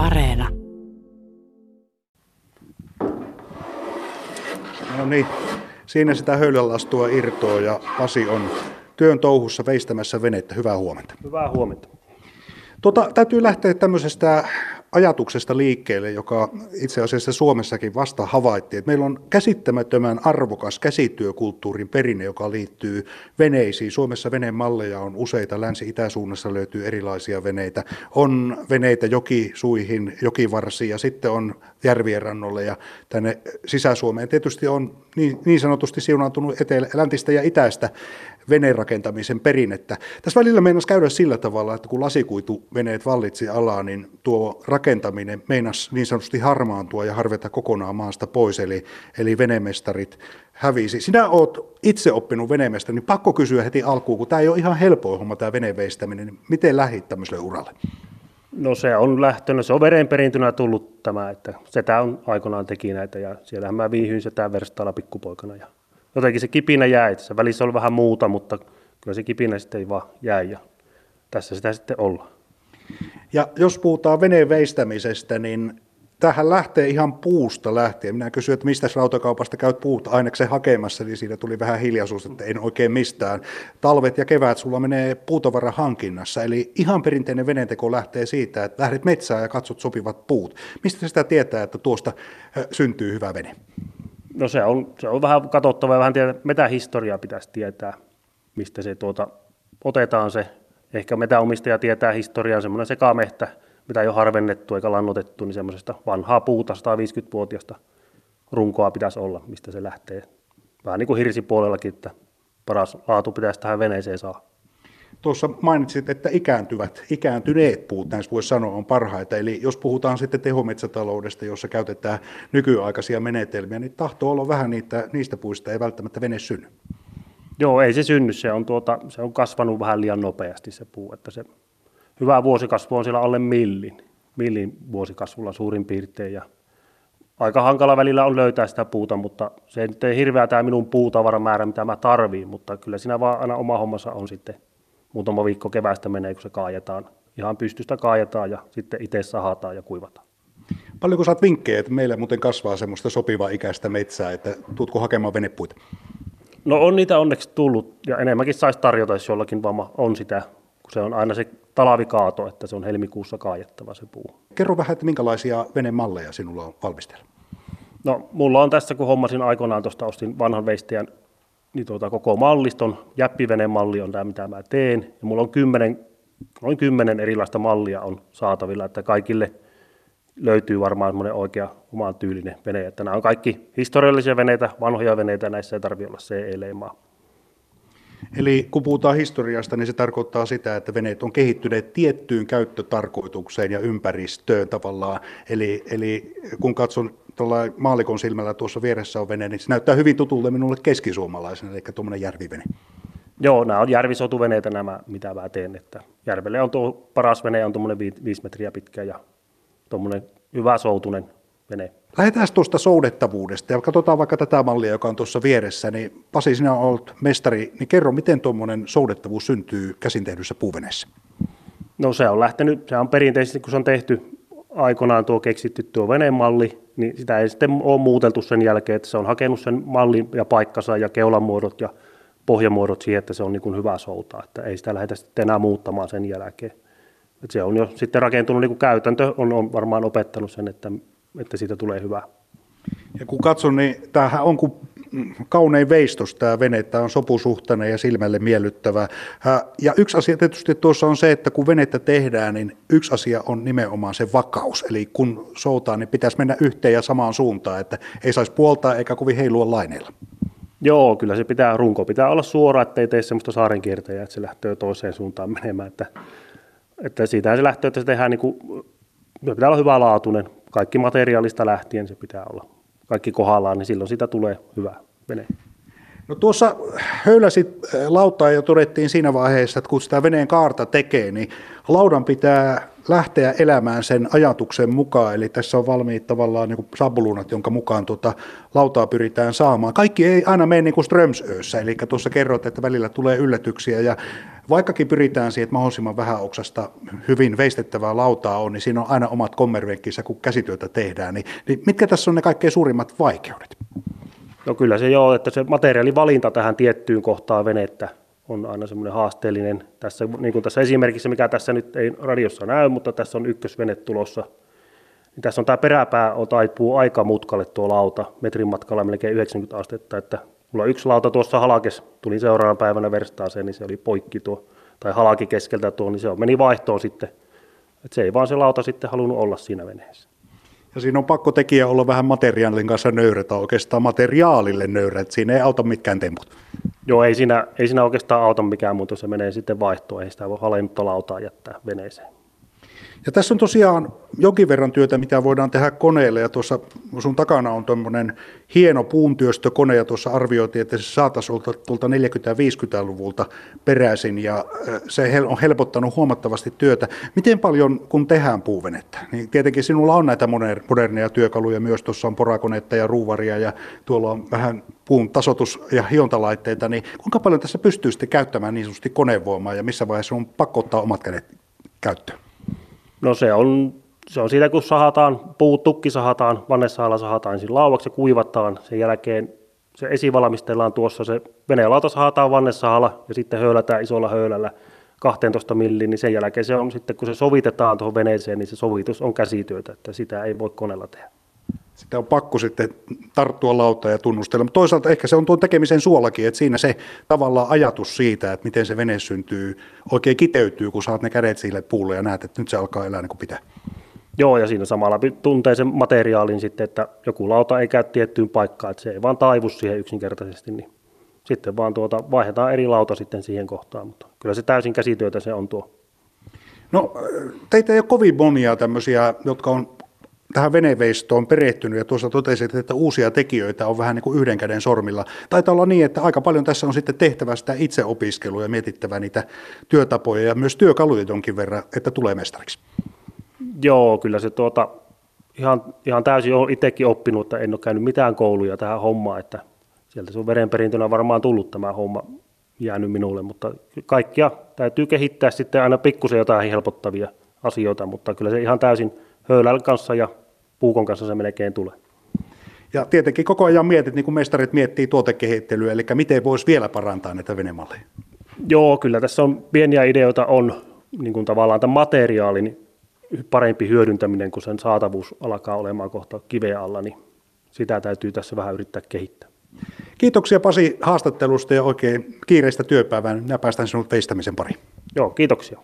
Areena. No niin, siinä sitä höylälastua irtoa ja Pasi on työn touhussa veistämässä venettä. Hyvää huomenta. Hyvää huomenta. Tota, täytyy lähteä tämmöisestä ajatuksesta liikkeelle, joka itse asiassa Suomessakin vasta havaittiin, että meillä on käsittämättömän arvokas käsityökulttuurin perinne, joka liittyy veneisiin. Suomessa venemalleja on useita, länsi-itäsuunnassa löytyy erilaisia veneitä. On veneitä jokisuihin, jokivarsiin ja sitten on järvien rannolle ja tänne Sisä-Suomeen. Tietysti on niin, niin sanotusti siunaantunut etelä, läntistä ja itäistä venerakentamisen perinnettä. Tässä välillä meinasi käydä sillä tavalla, että kun lasikuituveneet vallitsi alaa, niin tuo rakentaminen meinasi niin sanotusti harmaantua ja harveta kokonaan maasta pois, eli, eli venemestarit hävisi. Sinä olet itse oppinut venemestari, niin pakko kysyä heti alkuun, kun tämä ei ole ihan helppo homma tämä veneveistäminen, niin miten lähdit tämmöiselle uralle? No se on lähtenyt, se on verenperintönä tullut tämä, että setä on aikoinaan teki näitä ja siellähän mä viihyin sitä verstaalla pikkupoikana ja jotenkin se kipinä jäi. Se välissä oli vähän muuta, mutta kyllä se kipinä sitten ei vaan jäi ja tässä sitä sitten ollaan. Ja jos puhutaan veneen veistämisestä, niin tähän lähtee ihan puusta lähtien. Minä kysyin, että mistä rautakaupasta käyt puut aineksen hakemassa, niin siinä tuli vähän hiljaisuus, että en oikein mistään. Talvet ja kevät sulla menee puutavaran hankinnassa, eli ihan perinteinen venenteko lähtee siitä, että lähdet metsään ja katsot sopivat puut. Mistä sitä tietää, että tuosta syntyy hyvä vene? No se on, se on vähän katsottava ja vähän mitä historiaa pitäisi tietää, mistä se tuota, otetaan se. Ehkä metäomistaja tietää historiaa, semmoinen sekamehtä, mitä ei ole harvennettu eikä lannotettu, niin semmoisesta vanhaa puuta, 150-vuotiasta runkoa pitäisi olla, mistä se lähtee. Vähän niin kuin hirsipuolellakin, että paras laatu pitäisi tähän veneeseen saa. Tuossa mainitsit, että ikääntyvät, ikääntyneet puut, näin voisi sanoa, on parhaita. Eli jos puhutaan sitten tehometsätaloudesta, jossa käytetään nykyaikaisia menetelmiä, niin tahtoo olla vähän niitä, niistä puista, ei välttämättä vene synny. Joo, ei se synny. Se on, tuota, se on kasvanut vähän liian nopeasti se puu. Että se hyvä vuosikasvu on siellä alle millin, millin vuosikasvulla suurin piirtein. Ja aika hankala välillä on löytää sitä puuta, mutta se nyt ei hirveä tämä minun puutavaramäärä, mitä mä tarviin, mutta kyllä siinä vaan aina oma hommassa on sitten muutama viikko kevästä menee, kun se kaajetaan. Ihan pystystä kaajetaan ja sitten itse sahataan ja kuivataan. Paljonko saat vinkkejä, että meillä muuten kasvaa semmoista sopivaa ikäistä metsää, että tuutko hakemaan venepuita? No on niitä onneksi tullut ja enemmänkin saisi tarjota, jos jollakin vamma on sitä, kun se on aina se talavikaato, että se on helmikuussa kaajettava se puu. Kerro vähän, että minkälaisia venemalleja sinulla on valmistella? No mulla on tässä, kun hommasin aikoinaan tuosta, ostin vanhan veistäjän niin tuota, koko malliston, jäppivenemalli on tämä, mitä mä teen. Ja mulla on kymmenen, noin kymmenen erilaista mallia on saatavilla, että kaikille löytyy varmaan semmoinen oikea omaan tyylinen vene. Että nämä on kaikki historiallisia veneitä, vanhoja veneitä, näissä ei tarvitse olla CE-leimaa. Eli kun puhutaan historiasta, niin se tarkoittaa sitä, että veneet on kehittyneet tiettyyn käyttötarkoitukseen ja ympäristöön tavallaan. Eli, eli kun katson tuolla maalikon silmällä tuossa vieressä on vene, niin se näyttää hyvin tutulle minulle keskisuomalaisena, eli tuommoinen järvivene. Joo, nämä on järvisotuveneitä nämä, mitä mä teen. Että järvelle on tuo paras vene, on tuommoinen viisi metriä pitkä ja tuommoinen hyvä soutunen vene. Lähdetään tuosta soudettavuudesta ja katsotaan vaikka tätä mallia, joka on tuossa vieressä. Niin Pasi, sinä olet mestari, niin kerro, miten tuommoinen soudettavuus syntyy käsin tehdyssä puuveneessä? No se on lähtenyt, se on perinteisesti, kun se on tehty aikoinaan tuo keksitty tuo venemalli, niin sitä ei sitten ole muuteltu sen jälkeen, että se on hakenut sen mallin ja paikkansa ja keulamuodot ja pohjamuodot siihen, että se on niin kuin hyvä soutaa, että ei sitä lähdetä sitten enää muuttamaan sen jälkeen. Että se on jo sitten rakentunut niin kuin käytäntö, on, on varmaan opettanut sen, että, että siitä tulee hyvä. Ja kun katson, niin tämähän on kuin kaunein veistos tämä vene, tämä on sopusuhtainen ja silmälle miellyttävä. Ja yksi asia tietysti tuossa on se, että kun venettä tehdään, niin yksi asia on nimenomaan se vakaus. Eli kun soutaa, niin pitäisi mennä yhteen ja samaan suuntaan, että ei saisi puoltaa eikä kovin heilua laineilla. Joo, kyllä se pitää, runko pitää olla suora, ettei tee semmoista saarenkiertäjää, että se lähtee toiseen suuntaan menemään. Että, että siitähän se lähtee, että se tehdään niin kuin, pitää olla hyvälaatuinen. Kaikki materiaalista lähtien se pitää olla kaikki kohdallaan, niin silloin sitä tulee hyvä vene. No tuossa höyläsit äh, lautaa ja todettiin siinä vaiheessa, että kun sitä veneen kaarta tekee, niin laudan pitää lähteä elämään sen ajatuksen mukaan. Eli tässä on valmiit tavallaan niin sabulunat, jonka mukaan tuota lautaa pyritään saamaan. Kaikki ei aina mene niin kuin Strömsössä, eli tuossa kerrot, että välillä tulee yllätyksiä ja vaikkakin pyritään siihen, että mahdollisimman vähän oksasta hyvin veistettävää lautaa on, niin siinä on aina omat kommervenkkinsä, kun käsityötä tehdään. Niin, niin mitkä tässä on ne kaikkein suurimmat vaikeudet? No kyllä se joo, että se materiaalivalinta tähän tiettyyn kohtaan venettä on aina semmoinen haasteellinen. Tässä, niin kuin tässä esimerkissä, mikä tässä nyt ei radiossa näy, mutta tässä on ykkösvene tulossa. Niin tässä on tämä peräpää taipuu aika mutkalle tuo lauta, metrin matkalla melkein 90 astetta, että mulla yksi lauta tuossa halakes, tuli seuraavana päivänä verstaaseen, niin se oli poikki tuo, tai halaki keskeltä tuo, niin se meni vaihtoon sitten. että se ei vaan se lauta sitten halunnut olla siinä veneessä. Ja siinä on pakko tekijä olla vähän materiaalin kanssa nöyrä tai oikeastaan materiaalille nöyrä, että siinä ei auta mitkään temput. Joo, ei siinä, ei siinä oikeastaan auta mikään muuta, se menee sitten vaihtoon, ei sitä voi halennutta lautaa jättää veneeseen. Ja tässä on tosiaan jonkin verran työtä, mitä voidaan tehdä koneelle, ja tuossa sun takana on tuommoinen hieno puuntyöstökone, ja tuossa arvioitiin, että se saataisiin tuolta 40-50-luvulta peräisin, ja se on helpottanut huomattavasti työtä. Miten paljon, kun tehdään puuvenettä, niin tietenkin sinulla on näitä moderneja työkaluja, myös. Tuossa on porakonetta ja ruuvaria, ja tuolla on vähän puun tasotus- ja hiontalaitteita, niin kuinka paljon tässä pystyy sitten käyttämään niin sanotusti konevoimaa, ja missä vaiheessa on pakko ottaa omat kädet käyttöön? No se on, se on siitä, kun sahataan, puut tukki sahataan, vannesahalla sahataan ensin lauaksi ja kuivataan. Sen jälkeen se esivalmistellaan tuossa, se veneenlauta sahataan vannesahalla ja sitten höylätään isolla höylällä 12 milliin, niin sen jälkeen se on sitten, kun se sovitetaan tuohon veneeseen, niin se sovitus on käsityötä, että sitä ei voi koneella tehdä sitä on pakko sitten tarttua lauta ja tunnustella. Mutta toisaalta ehkä se on tuon tekemisen suolakin, että siinä se tavallaan ajatus siitä, että miten se vene syntyy, oikein kiteytyy, kun saat ne kädet sille puulle ja näet, että nyt se alkaa elää niin kuin pitää. Joo, ja siinä samalla tuntee sen materiaalin sitten, että joku lauta ei käy tiettyyn paikkaan, että se ei vaan taivu siihen yksinkertaisesti, niin sitten vaan tuota, vaihdetaan eri lauta sitten siihen kohtaan, mutta kyllä se täysin käsityötä se on tuo. No teitä ei ole kovin monia tämmöisiä, jotka on tähän veneveistoon perehtynyt ja tuossa totesit, että uusia tekijöitä on vähän niin kuin yhden käden sormilla. Taitaa olla niin, että aika paljon tässä on sitten tehtävä sitä itseopiskelua ja mietittävä niitä työtapoja ja myös työkaluja jonkin verran, että tulee mestariksi. Joo, kyllä se tuota, ihan, ihan täysin olen itsekin oppinut, että en ole käynyt mitään kouluja tähän hommaan, että sieltä se on verenperintönä varmaan tullut tämä homma jäänyt minulle, mutta kaikkia täytyy kehittää sitten aina pikkusen jotain helpottavia asioita, mutta kyllä se ihan täysin höylän kanssa ja puukon kanssa se melkein tulee. Ja tietenkin koko ajan mietit, niin kuin mestarit miettii tuotekehittelyä, eli miten voisi vielä parantaa näitä venemalleja. Joo, kyllä tässä on pieniä ideoita on niin kuin tavallaan tämän materiaalin parempi hyödyntäminen, kun sen saatavuus alkaa olemaan kohta kiveä alla, niin sitä täytyy tässä vähän yrittää kehittää. Kiitoksia Pasi haastattelusta ja oikein kiireistä työpäivää. Minä päästään sinut veistämisen pariin. Joo, kiitoksia.